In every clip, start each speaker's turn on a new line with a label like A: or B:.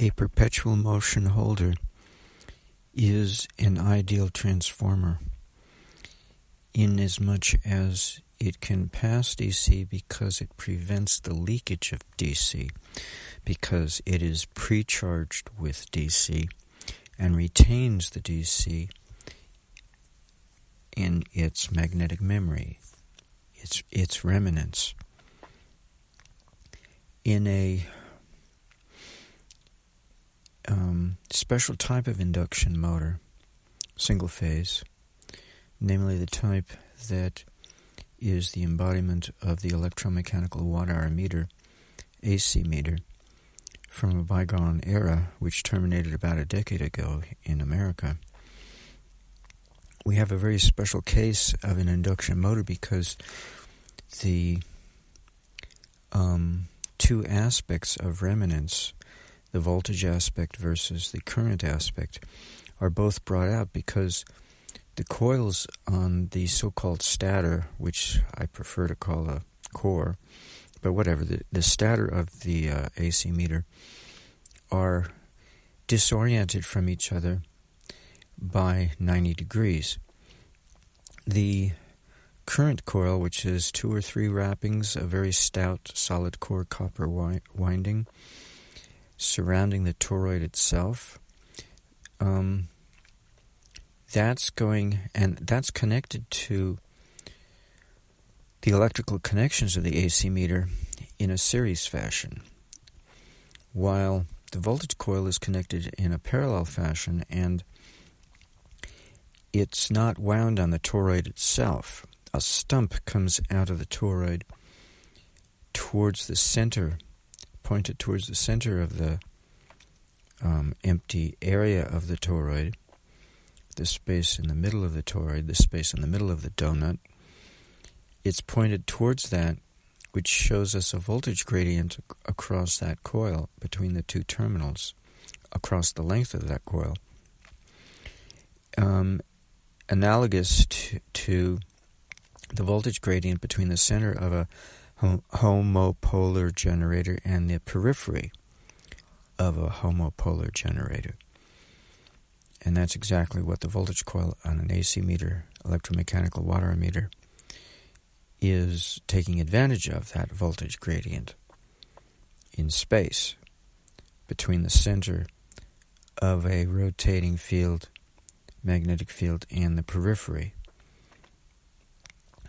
A: a perpetual motion holder is an ideal transformer inasmuch as it can pass DC because it prevents the leakage of DC, because it is precharged with DC and retains the DC in its magnetic memory, its, its remanence. In a um, special type of induction motor, single phase, namely the type that is the embodiment of the electromechanical watt hour meter, AC meter, from a bygone era which terminated about a decade ago in America. We have a very special case of an induction motor because the um, two aspects of remanence the voltage aspect versus the current aspect, are both brought out because the coils on the so called stator, which I prefer to call a core, but whatever, the, the stator of the uh, AC meter are disoriented from each other by 90 degrees. The current coil, which is two or three wrappings, a very stout solid core copper wi- winding, surrounding the toroid itself. Um, that's going, and that's connected to the electrical connections of the AC meter in a series fashion, while the voltage coil is connected in a parallel fashion and it's not wound on the toroid itself. A stump comes out of the toroid towards the center pointed towards the center of the um, empty area of the toroid, the space in the middle of the toroid, the space in the middle of the donut. It's pointed towards that, which shows us a voltage gradient across that coil between the two terminals, across the length of that coil. Um, analogous to, to the voltage gradient between the center of a homopolar generator and the periphery of a homopolar generator. And that's exactly what the voltage coil on an AC meter, electromechanical watt hour meter, is taking advantage of that voltage gradient in space between the center of a rotating field, magnetic field, and the periphery.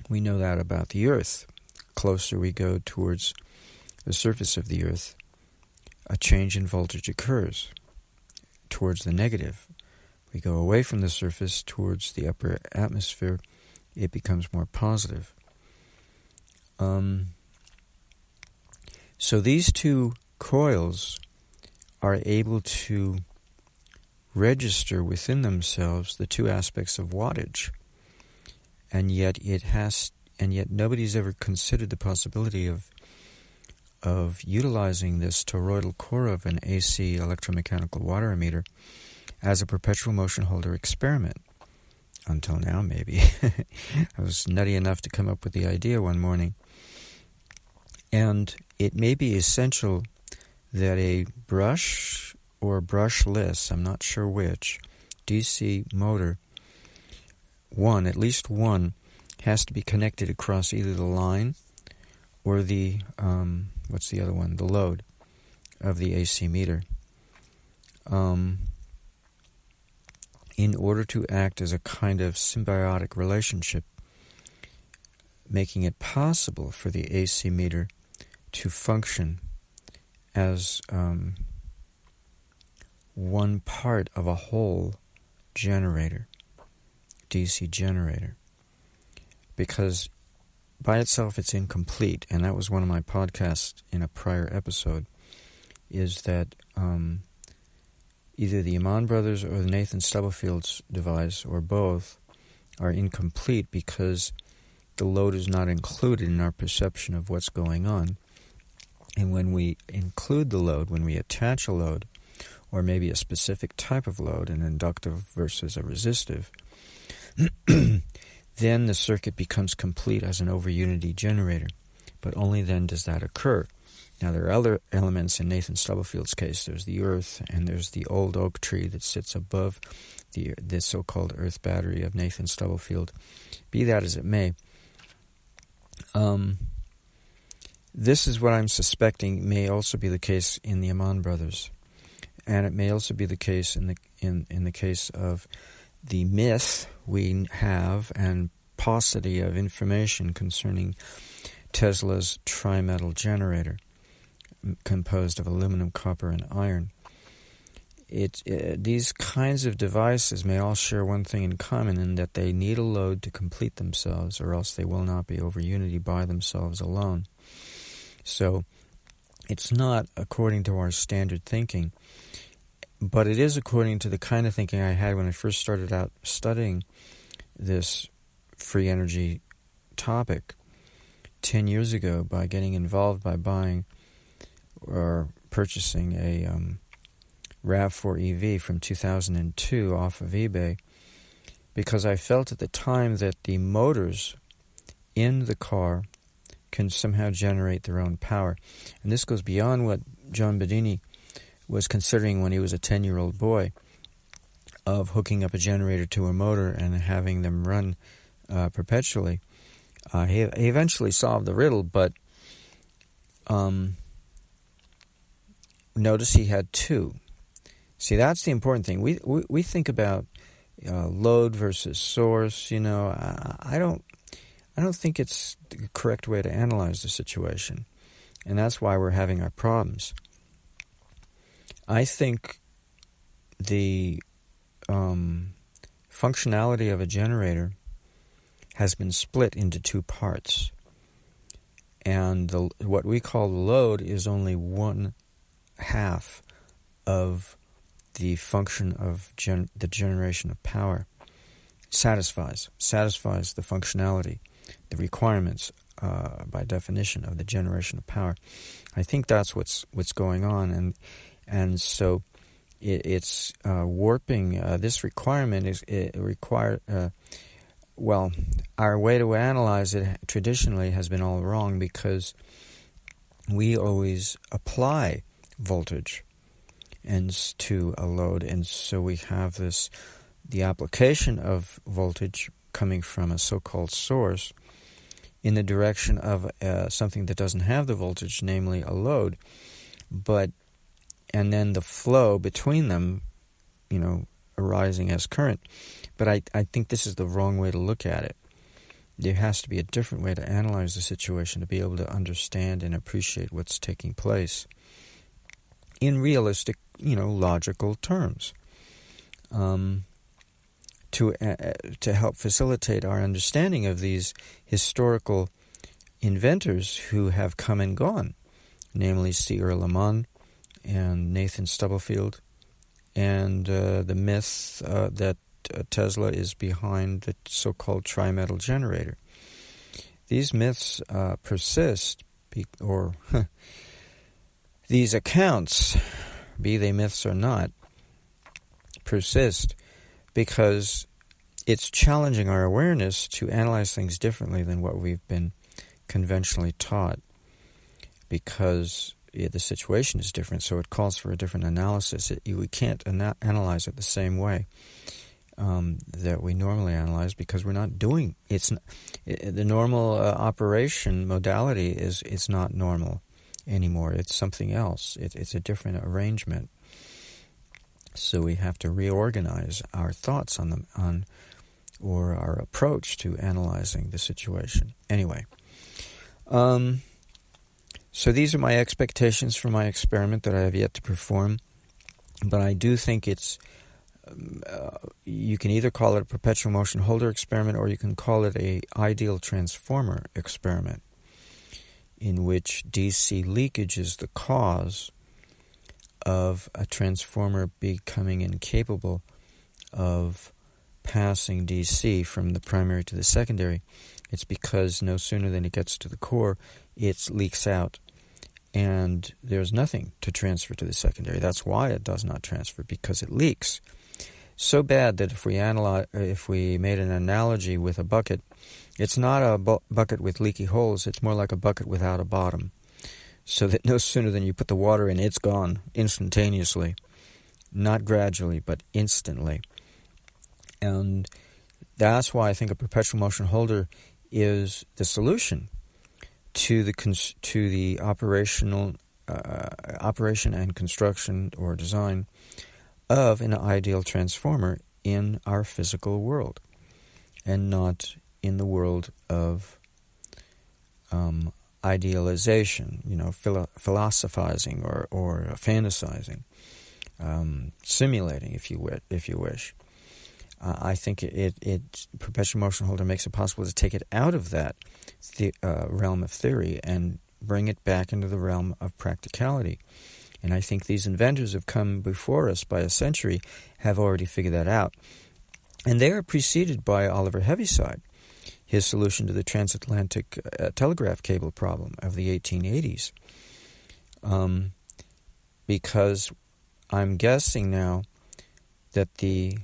A: We know that about the Earth closer we go towards the surface of the Earth, a change in voltage occurs towards the negative. We go away from the surface towards the upper atmosphere, it becomes more positive. Um, so these two coils are able to register within themselves the two aspects of wattage, and yet it has and yet nobody's ever considered the possibility of of utilizing this toroidal core of an AC electromechanical watt hour meter as a perpetual motion holder experiment. Until now, maybe. I was nutty enough to come up with the idea one morning. And it may be essential that a brush or brushless, I'm not sure which, DC motor, one, at least one, has to be connected across either the line or the um, what's the other one? The load of the AC meter. Um, in order to act as a kind of symbiotic relationship, making it possible for the AC meter to function as um, one part of a whole generator, DC generator because by itself it's incomplete, and that was one of my podcasts in a prior episode. Is that um, either the Ammann brothers or the Nathan Stubblefield's device, or both, are incomplete because the load is not included in our perception of what's going on. And when we include the load, when we attach a load, or maybe a specific type of load, an inductive versus a resistive, then the circuit becomes complete as an over unity generator. But only then does that occur. Now, there are other elements in Nathan Stubblefield's case. There's the earth, and there's the old oak tree that sits above the, the so called earth battery of Nathan Stubblefield. Be that as it may, um, this is what I'm suspecting may also be the case in the Ammann brothers, and it may also be the case in the in, in the case of the myth we have and paucity of information concerning Tesla's trimetal generator composed of aluminum, copper, and iron. It, uh, these kinds of devices may all share one thing in common in that they need a load to complete themselves, or else they will not be over unity by themselves alone. So, it's not according to our standard thinking, but it is according to the kind of thinking I had when I first started out studying this free energy topic 10 years ago by getting involved by buying or purchasing a um, RAV4 EV from 2002 off of eBay because I felt at the time that the motors in the car can somehow generate their own power. And this goes beyond what John Bedini was considering when he was a 10 year old boy of hooking up a generator to a motor and having them run uh, perpetually. Uh, he, he eventually solved the riddle, but um, notice he had two. See, that's the important thing. We we, we think about uh, load versus source. You know, I, I, don't I don't think it's the correct way to analyze the situation, and that's why we're having our problems. I think the um, functionality of a generator has been split into two parts. And the, what we call the load is only one half of the function of gen, the generation of power. Satisfies, satisfies the functionality, the requirements uh, by definition of the generation of power. I think that's what's what's going on, and and so it, it's uh, warping. Uh, this requirement is it require uh, well, our way to analyze it traditionally has been all wrong because we always apply voltage and to a load, and so we have this the application of voltage coming from a so-called source in the direction of uh, something that doesn't have the voltage, namely a load, but and then the flow between them, you know, arising as current. But I, I think this is the wrong way to look at it. There has to be a different way to analyze the situation to be able to understand and appreciate what's taking place in realistic, you know, logical terms. Um, to uh, uh to help facilitate our understanding of these historical inventors who have come and gone, namely C. Earl Ammann and Nathan Stubblefield, and uh, the myth uh, that uh, Tesla is behind the so called trimetal generator. These myths uh, persist, or these accounts, be they myths or not, persist because it's challenging our awareness to analyze things differently than what we've been conventionally taught because yeah, the situation is different, so it calls for a different analysis. It, we can't ana- analyze it the same way um, that we normally analyze because we're not doing it's it, the normal uh, operation modality is it's not normal anymore. It's something else. It, it's a different arrangement. So we have to reorganize our thoughts on them on or our approach to analyzing the situation. Anyway, um, so these are my expectations for my experiment that I have yet to perform, but I do think it's uh, you can either call it a perpetual motion holder experiment or you can call it a ideal transformer experiment in which DC leakage is the cause of a transformer becoming incapable of passing DC from the primary to the secondary. It's because no sooner than it gets to the core, it leaks out and there's nothing to transfer to the secondary. That's why it does not transfer because it leaks so bad that if we analyze, if we made an analogy with a bucket, it's not a bu- bucket with leaky holes. It's more like a bucket without a bottom. so that no sooner than you put the water in, it's gone instantaneously. Not gradually, but instantly. And that's why I think a perpetual motion holder is the solution to the cons- to the operational uh, operation and construction or design of an ideal transformer in our physical world, and not in the world of um, idealization, you know, philo- philosophizing or or fantasizing, um, simulating, if you if you wish. Uh, I think it, it, perpetual motion holder makes it possible to take it out of that the, uh, realm of theory and bring it back into the realm of practicality. And I think these inventors have come before us by a century have already figured that out. And they are preceded by Oliver Heaviside, his solution to the transatlantic uh, telegraph cable problem of the 1880s. Um, because I'm guessing now that the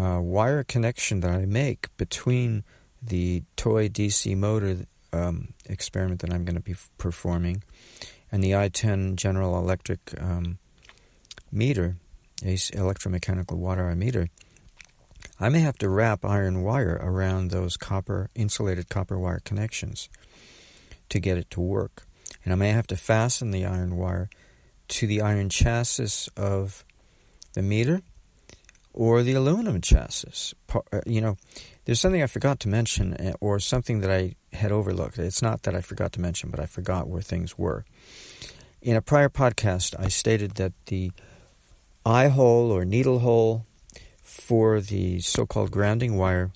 A: uh, wire connection that I make between the toy DC motor um, experiment that I'm going to be performing and the i10 General Electric um, meter, electromechanical watt hour meter, I may have to wrap iron wire around those copper insulated copper wire connections to get it to work. And I may have to fasten the iron wire to the iron chassis of the meter or the aluminum chassis. Uh, you know, there's something I forgot to mention, uh, or something that I had overlooked. It's not that I forgot to mention, but I forgot where things were. In a prior podcast, I stated that the eye hole or needle hole for the so called grounding wire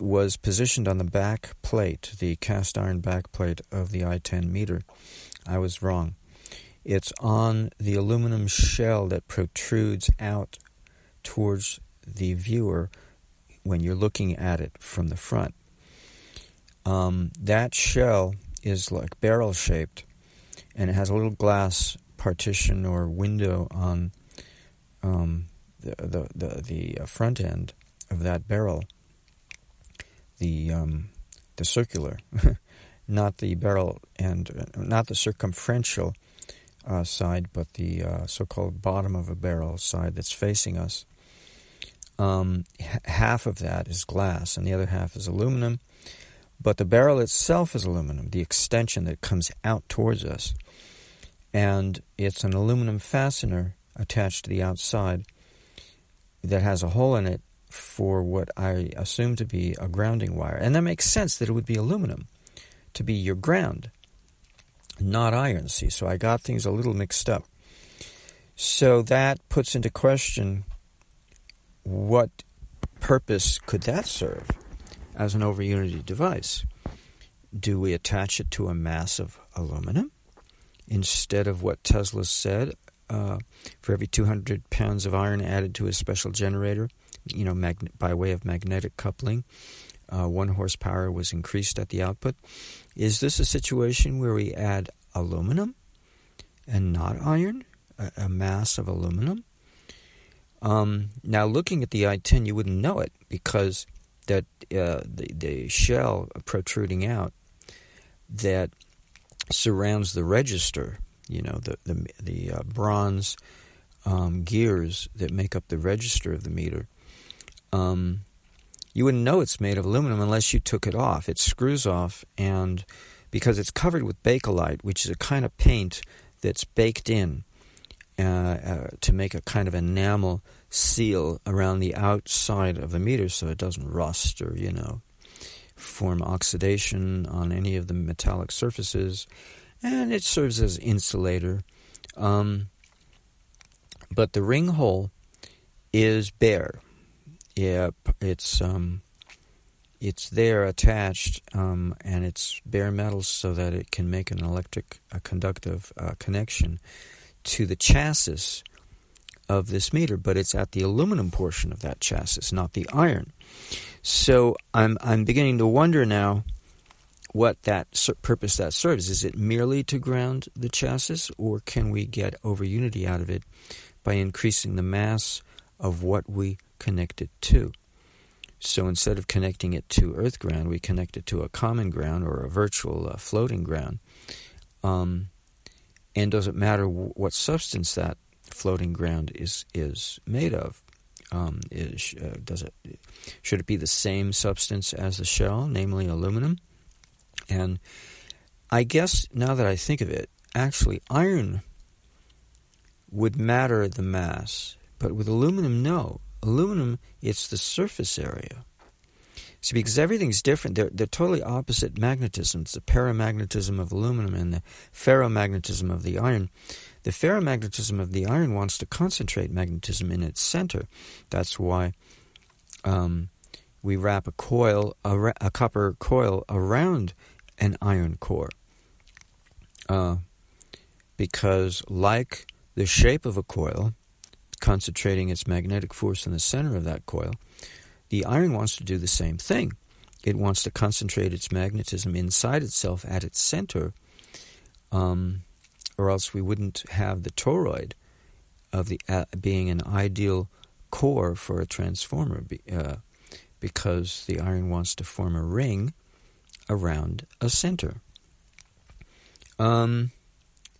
A: was positioned on the back plate, the cast iron back plate of the I 10 meter. I was wrong. It's on the aluminum shell that protrudes out towards the viewer when you're looking at it from the front. Um, that shell is like barrel shaped and it has a little glass partition or window on um, the, the, the, the, uh, front end of that barrel. The, um, the circular, not the barrel and uh, not the circumferential uh, side, but the uh, so called bottom of a barrel side that's facing us um, h- half of that is glass and the other half is aluminum. But the barrel itself is aluminum, the extension that comes out towards us. And it's an aluminum fastener attached to the outside that has a hole in it for what I assume to be a grounding wire. And that makes sense that it would be aluminum to be your ground, not iron. See, so I got things a little mixed up. So that puts into question what purpose could that serve as an over unity device? Do we attach it to a mass of aluminum instead of what Tesla said? Uh, for every 200 pounds of iron added to a special generator, you know, mag- by way of magnetic coupling, uh, one horsepower was increased at the output. Is this a situation where we add aluminum and not iron, a, a mass of aluminum? Um, now, looking at the I-10, you wouldn't know it because that uh, the the shell protruding out that surrounds the register, you know, the the the uh, bronze um, gears that make up the register of the meter. Um, you wouldn't know it's made of aluminum unless you took it off. It screws off, and because it's covered with bakelite, which is a kind of paint that's baked in uh, uh, to make a kind of enamel seal around the outside of the meter so it doesn't rust or, you know, form oxidation on any of the metallic surfaces. And it serves as insulator. Um, but the ring hole is bare. Yeah, it's um, it's there attached, um, and it's bare metal so that it can make an electric, a conductive uh, connection to the chassis of this meter, but it's at the aluminum portion of that chassis, not the iron. So I'm I'm beginning to wonder now what that purpose that serves. Is it merely to ground the chassis, or can we get over unity out of it by increasing the mass of what we connect it to? So instead of connecting it to earth ground, we connect it to a common ground or a virtual uh, floating ground Um, and does it matter what substance that floating ground is is made of? Um, is, uh, does it should it be the same substance as the shell, namely aluminum? And I guess now that I think of it, actually iron would matter the mass, but with aluminum, no. Aluminum, it's the surface area. See, because everything's different, they're, they're totally opposite magnetisms the paramagnetism of aluminum and the ferromagnetism of the iron. The ferromagnetism of the iron wants to concentrate magnetism in its center. That's why um, we wrap a coil, a, a, copper coil, around an iron core. Uh, because, like the shape of a coil, concentrating its magnetic force in the center of that coil, the iron wants to do the same thing. It wants to concentrate its magnetism inside itself at its center, um, or else we wouldn't have the toroid of the uh, being an ideal core for a transformer, uh, because the iron wants to form a ring around a center. Um,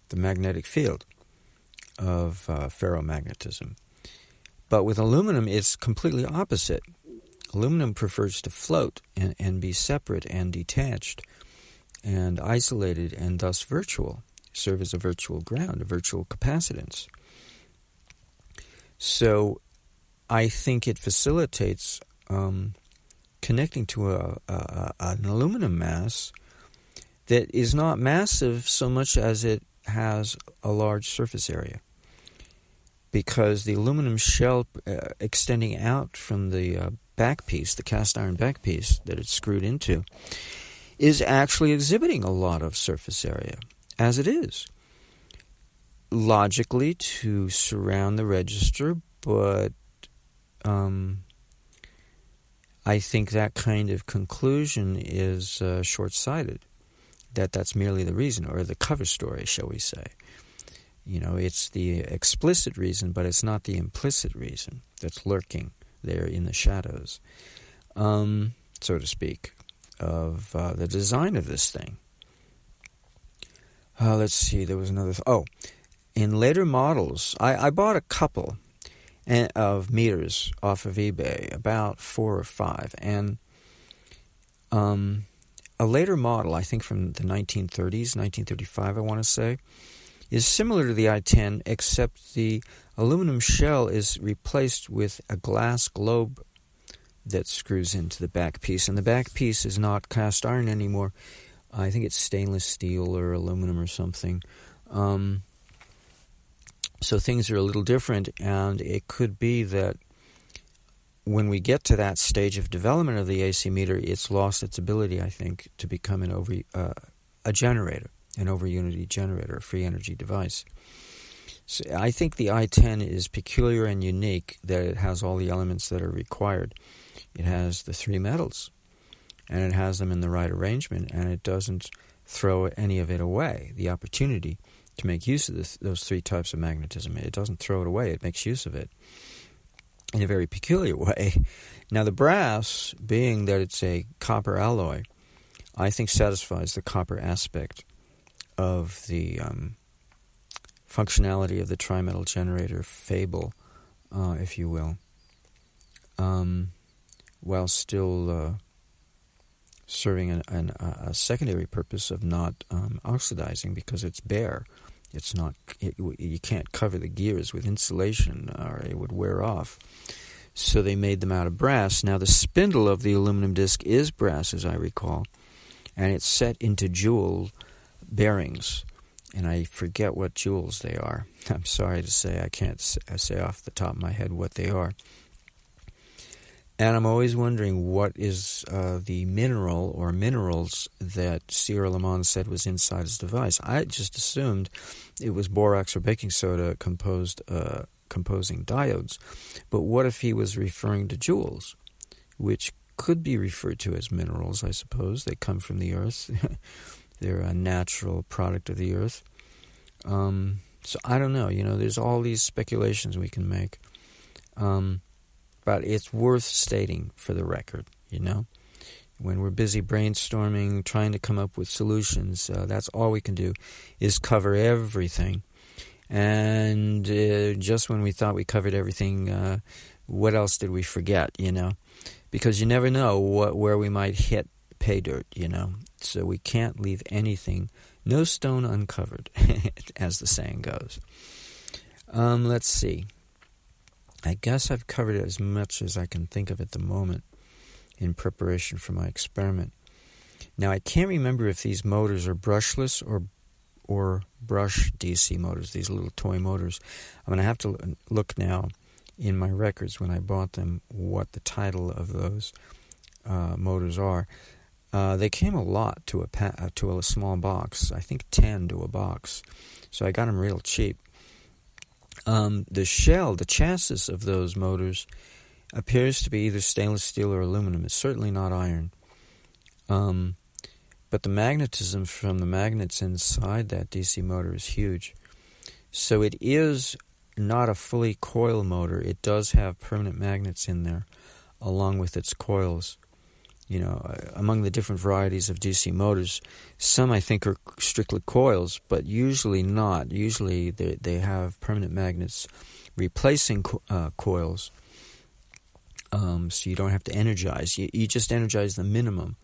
A: the magnetic field of uh, ferromagnetism. But with aluminum, it's completely opposite. Aluminum prefers to float and, and be separate and detached and isolated and thus virtual, serve as a virtual ground, a virtual capacitance. So I think it facilitates um, connecting to a, a, an aluminum mass that is not massive so much as it has a large surface area because the aluminum shell uh, extending out from the uh, back piece, the cast iron back piece that it's screwed into, is actually exhibiting a lot of surface area, as it is. Logically, to surround the register, but um, I think that kind of conclusion is uh, short sighted. That that's merely the reason, or the cover story, shall we say. You know, it's the explicit reason, but it's not the implicit reason that's lurking there in the shadows, um, so to speak, of uh, the design of this thing. Uh, let's see, there was another. Th- oh, in later models, I, I bought a couple eh, of meters off of eBay, about four or five, and um, a later model, I think from the 1930s, 1935, I want to say, is similar to the I-10, except the aluminum shell is replaced with a glass globe that screws into the back piece. And the back piece is not cast iron anymore. I think it's stainless steel or aluminum or something. Um, so things are a little different, and it could be that when we get to that stage of development of the AC meter, it's lost its ability, I think, to become an over uh, a generator an over unity generator, a free energy device. So I think the i10 is peculiar and unique that it has all the elements that are required. It has the three metals, and it has them in the right arrangement, and it doesn't throw any of it away. The opportunity to make use of this, those three types of magnetism, it doesn't throw it away, it makes use of it in a very peculiar way. Now, the brass, being that it's a copper alloy, I think satisfies the copper aspect of the um, functionality of the trimetal generator fable, uh, if you will, um, while still uh, serving an, an, a secondary purpose of not um, oxidizing because it's bare. It's not. It, you can't cover the gears with insulation, or it would wear off. So they made them out of brass. Now the spindle of the aluminum disc is brass, as I recall, and it's set into jewel bearings, and I forget what jewels they are. I'm sorry to say, I can't say off the top of my head what they are. And I'm always wondering what is uh, the mineral or minerals that C. Earl Ammann said was inside his device. I just assumed it was borax or baking soda composed uh, composing diodes. But what if he was referring to jewels, which could be referred to as minerals, I suppose. They come from the earth. They're a natural product of the earth. Um, so I don't know. You know, there's all these speculations we can make. Um, but it's worth stating for the record, you know, when we're busy brainstorming, trying to come up with solutions, uh, that's all we can do is cover everything. And uh, just when we thought we covered everything, uh, what else did we forget, you know? Because you never know what, where we might hit pay dirt, you know? So we can't leave anything, no stone uncovered, as the saying goes. Um, let's see. I guess I've covered as much as I can think of at the moment in preparation for my experiment. Now I can't remember if these motors are brushless or or brush DC motors, these little toy motors. I'm going to have to look now in my records when I bought them what the title of those uh, motors are. Uh, they came a lot to a pa- uh, to a small box. I think ten to a box, so I got them real cheap. Um, the shell, the chassis of those motors appears to be either stainless steel or aluminum. It's certainly not iron. Um, but the magnetism from the magnets inside that DC motor is huge. So it is not a fully coil motor. It does have permanent magnets in there along with its coils. You know, uh, among the different varieties of DC motors, some I think are strictly coils, but usually not. Usually they, they have permanent magnets replacing co- uh, coils um, so you don't have to energize. You, you just energize the minimum,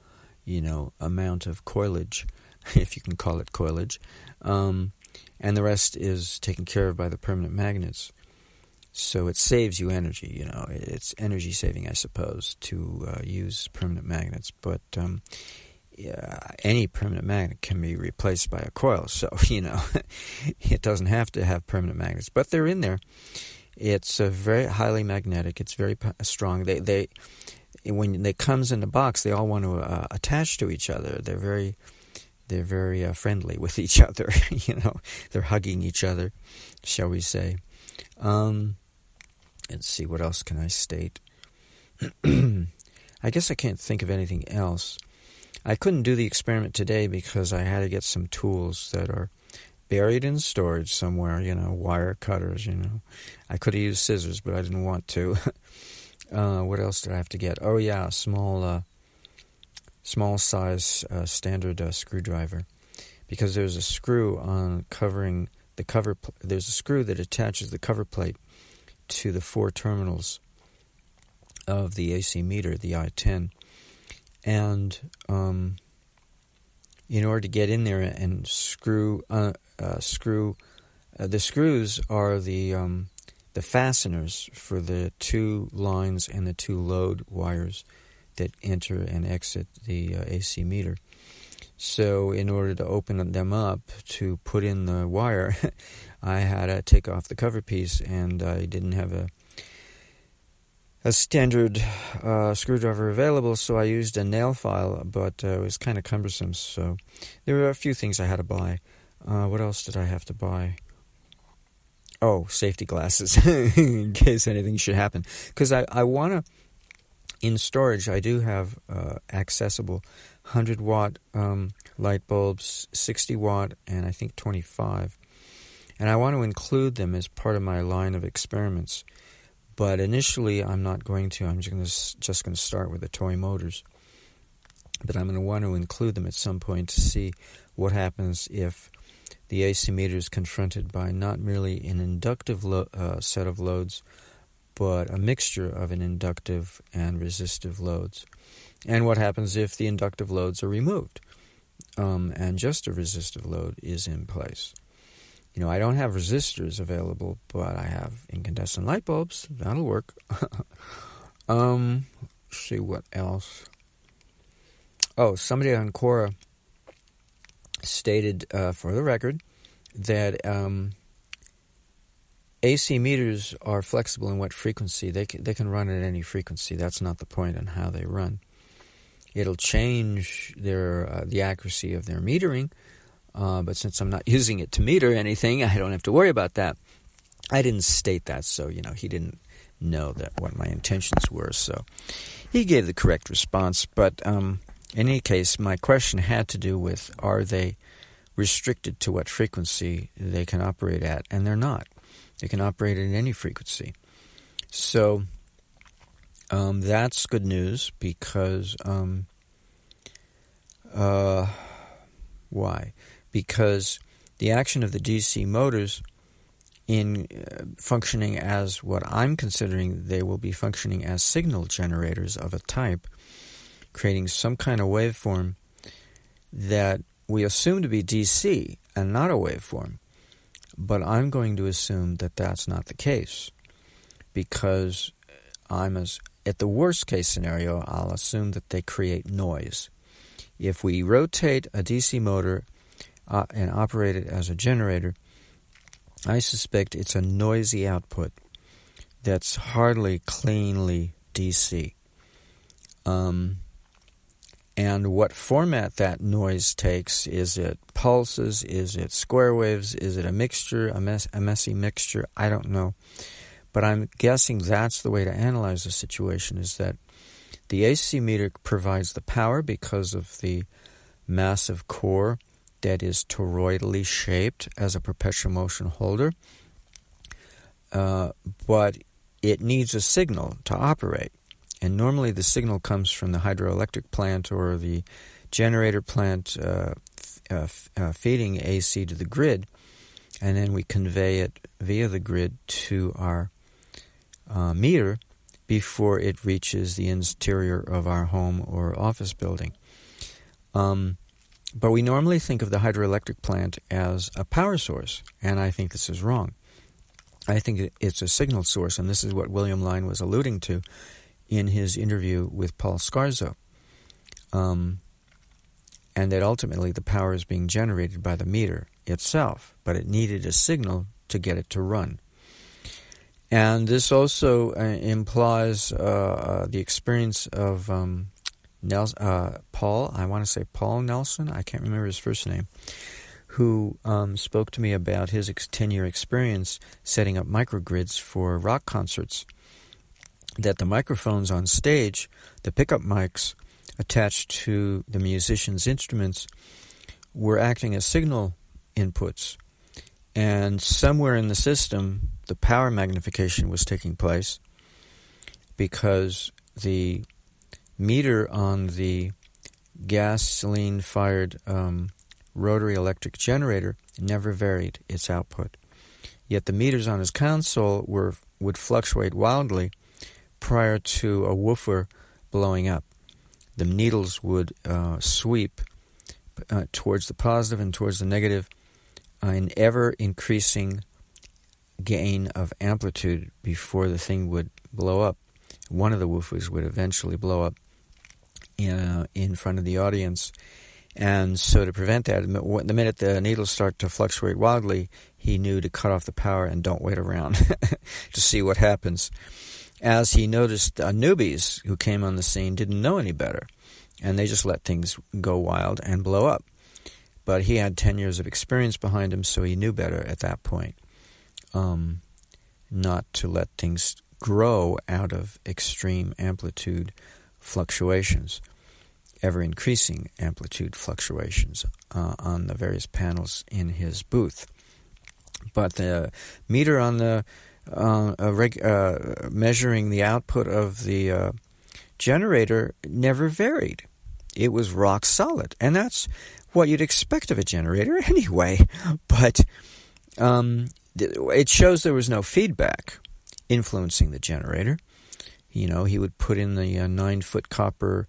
A: you know, amount of coilage, if you can call it coilage, um, and the rest is taken care of by the permanent magnets. So it saves you energy. You know, it's energy saving, I suppose, to uh, use permanent magnets. But um, yeah, any permanent magnet can be replaced by a coil. So you know, it doesn't have to have permanent magnets, but they're in there. It's uh, very highly magnetic. It's very strong. They they when they comes in the box, they all want to uh, attach to each other. They're very they're very uh, friendly with each other. you know, they're hugging each other, shall we say? Um, let's see. What else can I state? I guess I can't think of anything else. I couldn't do the experiment today because I had to get some tools that are buried in storage somewhere, you know, wire cutters, you know. I could have used scissors, but I didn't want to. uh, what else did I have to get? Oh, yeah, small, uh, small size uh, standard uh, screwdriver. Because there's a screw on covering the cover, pl- there's a screw that attaches the cover plate to the four terminals of the AC meter, the I-10. And um, in order to get in there and screw uh, uh, screw. Uh, the screws are the um, the fasteners for the two lines and the two load wires that enter and exit the uh, AC meter. So, in order to open them up to put in the wire, I had to take off the cover piece, and I didn't have a a standard uh, screwdriver available, so I used a nail file, but uh, it was kind of cumbersome. So, there were a few things I had to buy. Uh, what else did I have to buy? Oh, safety glasses in case anything should happen. Because I, I want to, in storage, I do have uh, accessible 100 watt um, light bulbs, 60 watt, and I think 25. And I want to include them as part of my line of experiments. But initially, I'm not going to. I'm just going to, just going to start with the toy motors. But I'm going to want to include them at some point to see what happens if the AC meter is confronted by not merely an inductive lo- uh, set of loads, but a mixture of an inductive and resistive loads. And what happens if the inductive loads are removed um, and just a resistive load is in place? You know, I don't have resistors available, but I have incandescent light bulbs. That'll work. um, see what else. Oh, somebody on Quora stated, uh, for the record, that um, AC meters are flexible in what frequency. They can, they can run at any frequency. That's not the point on how they run. It'll change their uh, the accuracy of their metering, uh, but since I'm not using it to meter anything, I don't have to worry about that. I didn't state that, so you know he didn't know that what my intentions were. So he gave the correct response. But um, in any case, my question had to do with are they restricted to what frequency they can operate at, and they're not. They can operate at any frequency. So um, that's good news because um, Uh, why? Because the action of the DC motors in uh, functioning as what I'm considering they will be functioning as signal generators of a type, creating some kind of waveform that we assume to be DC and not a waveform. But I'm going to assume that that's not the case because I'm as at the worst case scenario, I'll assume that they create noise. If we rotate a DC motor uh, and operate it as a generator, I suspect it's a noisy output that's hardly cleanly DC. Um, and what format that noise takes is it pulses, is it square waves, is it a mixture, a, mess, a messy mixture? I don't know. But I'm guessing that's the way to analyze the situation is that the AC meter provides the power because of the massive core that is toroidally shaped as a perpetual motion holder, uh, but it needs a signal to operate. And normally the signal comes from the hydroelectric plant or the generator plant uh, uh, uh feeding AC to the grid, and then we convey it via the grid to our uh, meter before it reaches the interior of our home or office building. Um, but we normally think of the hydroelectric plant as a power source, and I think this is wrong. I think it's a signal source, and this is what William Lyon was alluding to in his interview with Paul Scarzo. Um, and that ultimately the power is being generated by the meter itself, but it needed a signal to get it to run. And this also uh, implies uh, uh, the experience of um, Nelson, uh, Paul, I want to say Paul Nelson, I can't remember his first name, who um, spoke to me about his 10 year experience setting up microgrids for rock concerts. That the microphones on stage, the pickup mics attached to the musicians' instruments, were acting as signal inputs. And somewhere in the system, the power magnification was taking place because the meter on the gasoline fired um, rotary electric generator never varied its output. Yet the meters on his console were would fluctuate wildly prior to a woofer blowing up. The needles would uh, sweep uh, towards the positive and towards the negative uh, in ever increasing gain of amplitude before the thing would blow up. One of the woofers would eventually blow up in, uh, in front of the audience. And so, to prevent that, the minute the needles start to fluctuate wildly, he knew to cut off the power and don't wait around to see what happens. As he noticed, uh, newbies who came on the scene didn't know any better, and they just let things go wild and blow up. But he had 10 years of experience behind him, so he knew better at that point um, not to let things grow out of extreme amplitude fluctuations, ever increasing amplitude fluctuations uh, on the various panels in his booth. But the meter on the uh, reg- uh, measuring the output of the uh, generator never varied. It was rock solid, and that's what you'd expect of a generator anyway. But um, it shows there was no feedback influencing the generator. You know, he would put in the uh, nine foot copper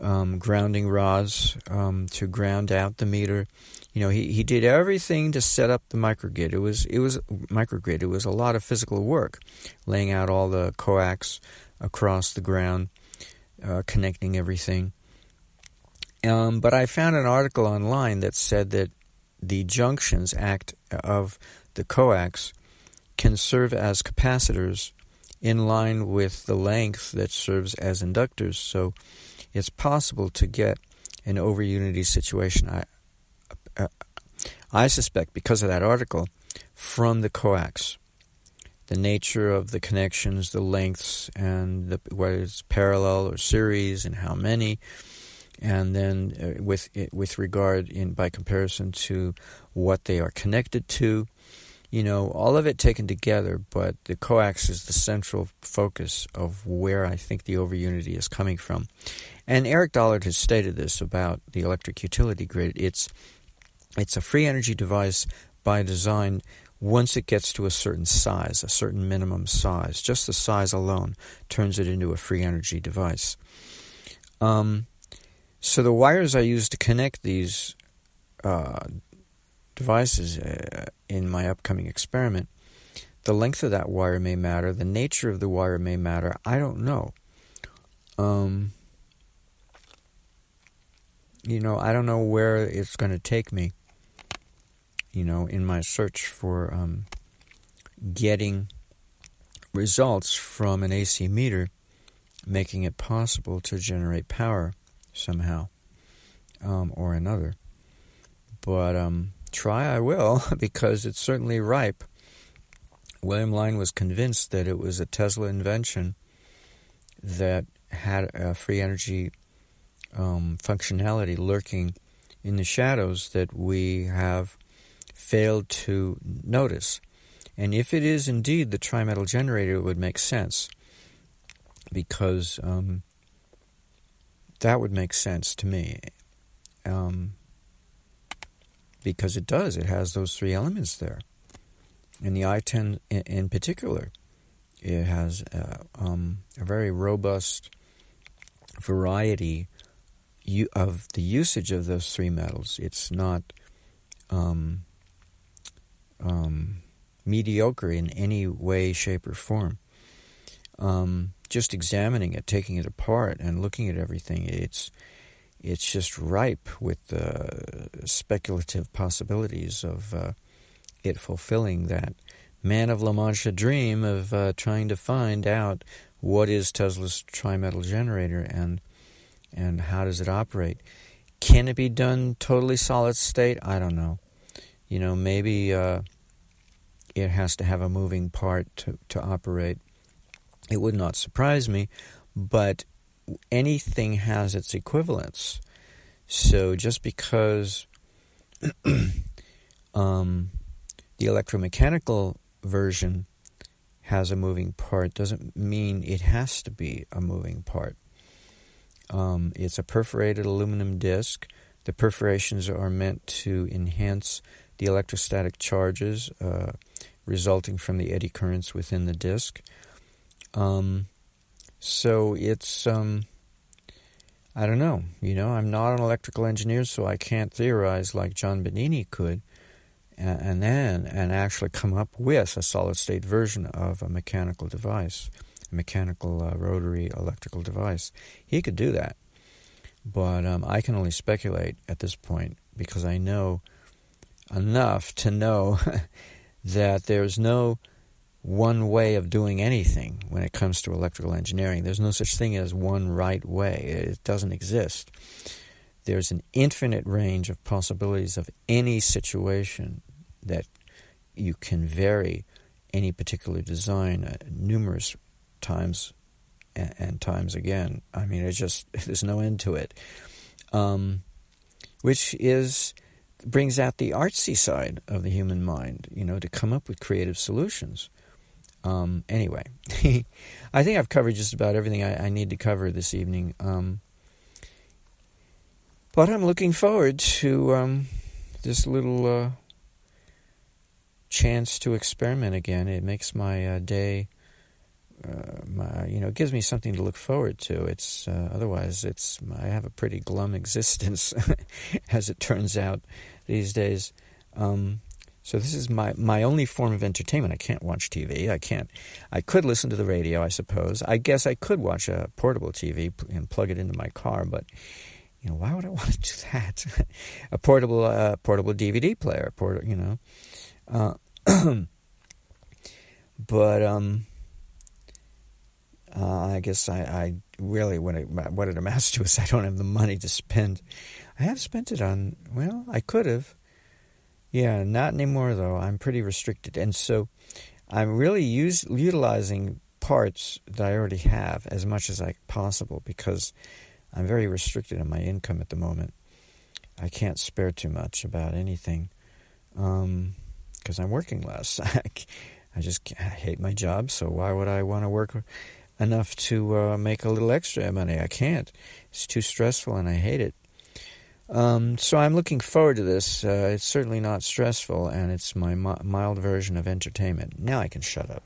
A: um, grounding rods um, to ground out the meter. You know, he, he did everything to set up the microgrid. It was it was microgrid. It was a lot of physical work, laying out all the coax across the ground, uh, connecting everything. Um, but I found an article online that said that the junctions act of the coax can serve as capacitors in line with the length that serves as inductors. So it's possible to get an over unity situation. I, uh, I suspect because of that article from the coax, the nature of the connections, the lengths, and the, whether it's parallel or series, and how many, and then uh, with with regard in by comparison to what they are connected to, you know, all of it taken together, but the coax is the central focus of where I think the overunity is coming from. And Eric Dollard has stated this about the electric utility grid. It's it's a free energy device by design once it gets to a certain size, a certain minimum size. Just the size alone turns it into a free energy device. Um, so the wires I use to connect these uh, devices uh, in my upcoming experiment, the length of that wire may matter, the nature of the wire may matter. I don't know. Um, you know, I don't know where it's going to take me. You know, in my search for um, getting results from an AC meter, making it possible to generate power somehow um, or another. But um, try I will because it's certainly ripe. William Lyne was convinced that it was a Tesla invention that had a free energy um, functionality lurking in the shadows that we have failed to notice. And if it is indeed the trimetal generator, it would make sense because um, that would make sense to me. Um, because it does. It has those three elements there. And the I-10 in, in particular, it has uh, um, a very robust variety of the usage of those three metals. It's not um, um, mediocre in any way, shape, or form. Um, just examining it, taking it apart, and looking at everything, it's it's just ripe with the speculative possibilities of uh, it fulfilling that man of La Mancha dream of uh, trying to find out what is Tesla's trimetal generator and and how does it operate. Can it be done totally solid state? I don't know. You know, maybe uh, it has to have a moving part to, to operate. It would not surprise me, but anything has its equivalents. So just because um, the electromechanical version has a moving part doesn't mean it has to be a moving part. Um, it's a perforated aluminum disc. The perforations are meant to enhance the electrostatic charges uh, resulting from the eddy currents within the disc. Um, so it's, um, I don't know, you know, I'm not an electrical engineer, so I can't theorize like John Bedini could, and, and then and actually come up with a solid state version of a mechanical device, a mechanical uh, rotary electrical device. He could do that, but um, I can only speculate at this point because I know enough to know that there's no one way of doing anything when it comes to electrical engineering. There's no such thing as one right way, it doesn't exist. There's an infinite range of possibilities of any situation that you can vary any particular design uh, numerous times and, and, times again. I mean, it's just, there's no end to it. Um, which is brings out the artsy side of the human mind, you know, to come up with creative solutions. Um, anyway, I think I've covered just about everything I, I need to cover this evening. Um, but I'm looking forward to um, this little uh, chance to experiment again. It makes my uh, day, uh, my, you know, it gives me something to look forward to. It's uh, otherwise, it's I have a pretty glum existence, as it turns out these days. Um, so this is my, my only form of entertainment. I can't watch TV. I can't. I could listen to the radio, I suppose. I guess I could watch a portable TV and plug it into my car, but you know, why would I want to do that? a portable uh, portable DVD player, port, you know. Uh, but um, uh, I guess I, I really what it, what it amounts to is I don't have the money to spend. I have spent it on well, I could have yeah, not anymore though. I'm pretty restricted, and so I'm really use, utilizing parts that I already have as much as I possible because I'm very restricted in my income at the moment. I can't spare too much about anything. Um, because I'm working less. I just I hate my job, so why would I want to work enough to uh, make a little extra money? I can't. It's too stressful, and I hate it. Um, so I'm looking forward to this. Uh, it's certainly not stressful, and it's my mi- mild version of entertainment. Now I can shut up.